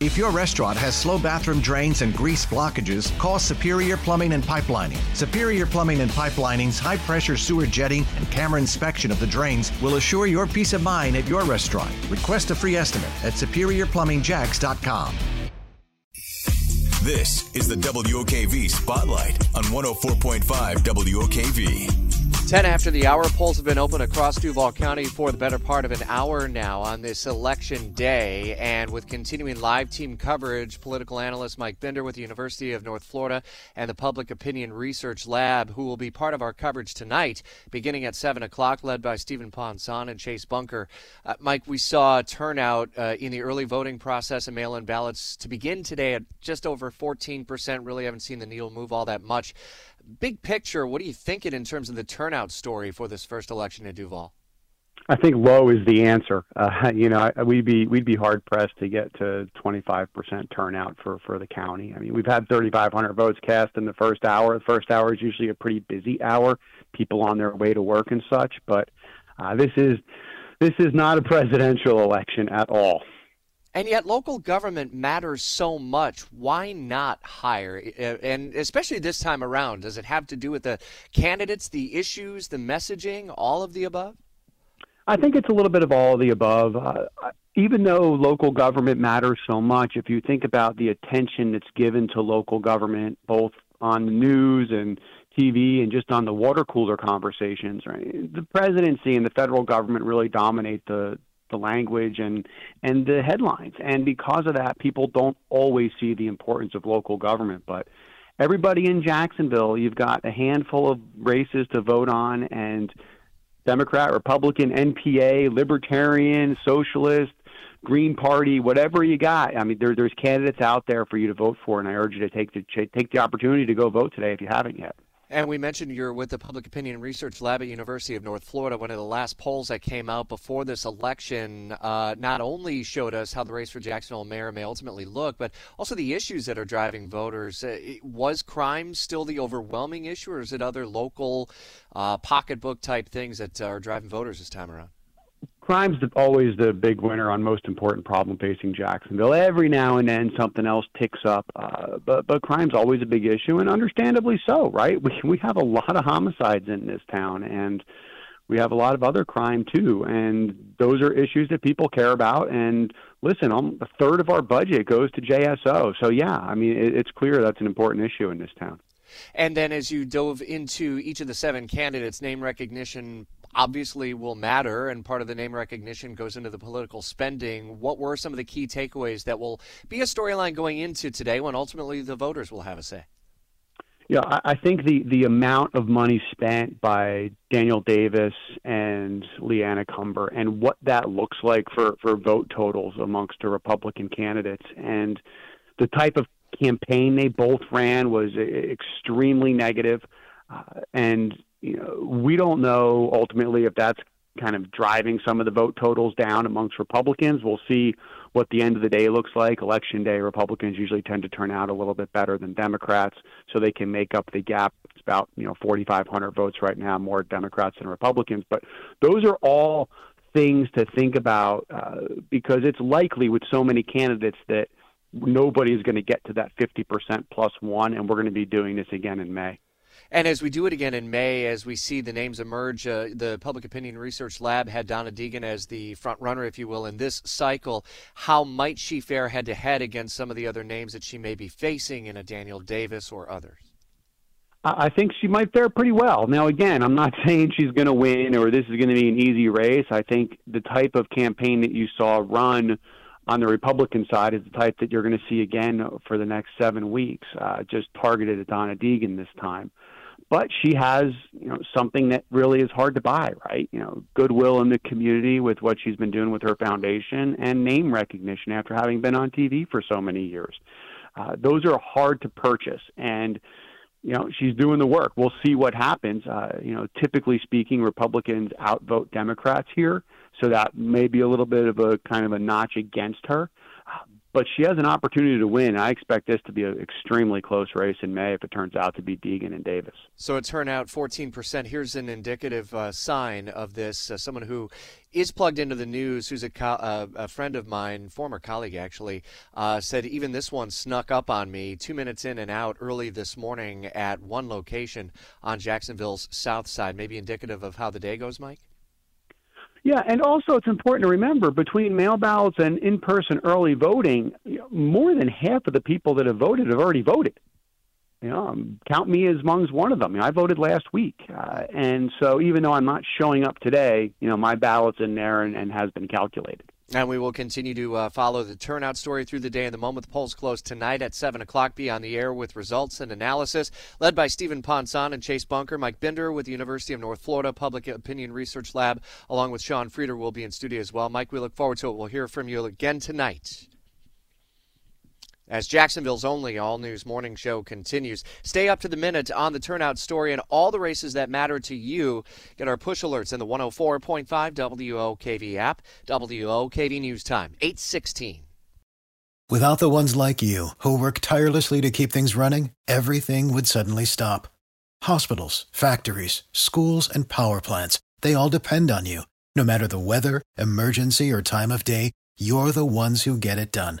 If your restaurant has slow bathroom drains and grease blockages, call Superior Plumbing and Pipelining. Superior Plumbing and Pipelining's high pressure sewer jetting and camera inspection of the drains will assure your peace of mind at your restaurant. Request a free estimate at superiorplumbingjacks.com. This is the WOKV Spotlight on 104.5 WOKV. 10 after the hour, polls have been open across Duval County for the better part of an hour now on this election day. And with continuing live team coverage, political analyst Mike Binder with the University of North Florida and the Public Opinion Research Lab, who will be part of our coverage tonight, beginning at 7 o'clock, led by Stephen Ponson and Chase Bunker. Uh, Mike, we saw turnout uh, in the early voting process and mail in ballots to begin today at just over 14%. Really haven't seen the needle move all that much big picture, what are you thinking in terms of the turnout story for this first election in Duval? I think low is the answer. Uh, you know, I, we'd be we'd be hard pressed to get to 25% turnout for for the county. I mean, we've had 3,500 votes cast in the first hour. The first hour is usually a pretty busy hour, people on their way to work and such. But uh, this is this is not a presidential election at all. And yet, local government matters so much. Why not higher? And especially this time around, does it have to do with the candidates, the issues, the messaging, all of the above? I think it's a little bit of all of the above. Uh, even though local government matters so much, if you think about the attention that's given to local government, both on the news and TV and just on the water cooler conversations, right? The presidency and the federal government really dominate the the language and and the headlines. And because of that, people don't always see the importance of local government. But everybody in Jacksonville, you've got a handful of races to vote on, and Democrat, Republican, NPA, Libertarian, Socialist, Green Party, whatever you got. I mean, there, there's candidates out there for you to vote for, and I urge you to take the take the opportunity to go vote today if you haven't yet. And we mentioned you're with the Public Opinion Research Lab at University of North Florida. One of the last polls that came out before this election uh, not only showed us how the race for Jacksonville mayor may ultimately look, but also the issues that are driving voters. Uh, was crime still the overwhelming issue, or is it other local uh, pocketbook type things that are driving voters this time around? Crime's always the big winner on most important problem facing Jacksonville. Every now and then something else ticks up, uh, but but crime's always a big issue, and understandably so, right? We we have a lot of homicides in this town, and we have a lot of other crime too, and those are issues that people care about. And listen, um, a third of our budget goes to JSO, so yeah, I mean it, it's clear that's an important issue in this town. And then as you dove into each of the seven candidates, name recognition obviously will matter, and part of the name recognition goes into the political spending. What were some of the key takeaways that will be a storyline going into today when ultimately the voters will have a say? Yeah, I think the, the amount of money spent by Daniel Davis and Leanna Cumber and what that looks like for, for vote totals amongst the Republican candidates and the type of campaign they both ran was extremely negative. Uh, and you know, we don't know ultimately if that's kind of driving some of the vote totals down amongst Republicans. We'll see what the end of the day looks like. Election day, Republicans usually tend to turn out a little bit better than Democrats, so they can make up the gap. It's about you know 4,500 votes right now, more Democrats than Republicans. But those are all things to think about uh, because it's likely with so many candidates that nobody is going to get to that 50% plus one, and we're going to be doing this again in May. And as we do it again in May, as we see the names emerge, uh, the Public Opinion Research Lab had Donna Deegan as the front runner, if you will, in this cycle. How might she fare head to head against some of the other names that she may be facing in a Daniel Davis or others? I think she might fare pretty well. Now, again, I'm not saying she's going to win or this is going to be an easy race. I think the type of campaign that you saw run on the Republican side is the type that you're going to see again for the next seven weeks, uh, just targeted at Donna Deegan this time but she has you know something that really is hard to buy right? You know goodwill in the community with what she's been doing with her foundation and name recognition after having been on tv for so many years. Uh, those are hard to purchase and you know she's doing the work. We'll see what happens. Uh, you know typically speaking republicans outvote democrats here so that may be a little bit of a kind of a notch against her but she has an opportunity to win. I expect this to be an extremely close race in May if it turns out to be Deegan and Davis. So it turned out 14%. Here's an indicative uh, sign of this. Uh, someone who is plugged into the news, who's a, co- uh, a friend of mine, former colleague actually, uh, said even this one snuck up on me two minutes in and out early this morning at one location on Jacksonville's south side. Maybe indicative of how the day goes, Mike? Yeah, and also it's important to remember between mail ballots and in person early voting, more than half of the people that have voted have already voted. You know, um, count me as amongst one of them. You know, I voted last week, uh, and so even though I'm not showing up today, you know, my ballot's in there and, and has been calculated. And we will continue to uh, follow the turnout story through the day. And the moment the polls close tonight at 7 o'clock, be on the air with results and analysis. Led by Stephen Ponson and Chase Bunker, Mike Binder with the University of North Florida Public Opinion Research Lab, along with Sean Frieder, will be in studio as well. Mike, we look forward to it. We'll hear from you again tonight as Jacksonville's only all news morning show continues. Stay up to the minute on the turnout story and all the races that matter to you. Get our push alerts in the 104.5 WOKV app. WOKV News Time, 816. Without the ones like you, who work tirelessly to keep things running, everything would suddenly stop. Hospitals, factories, schools, and power plants, they all depend on you. No matter the weather, emergency, or time of day, you're the ones who get it done.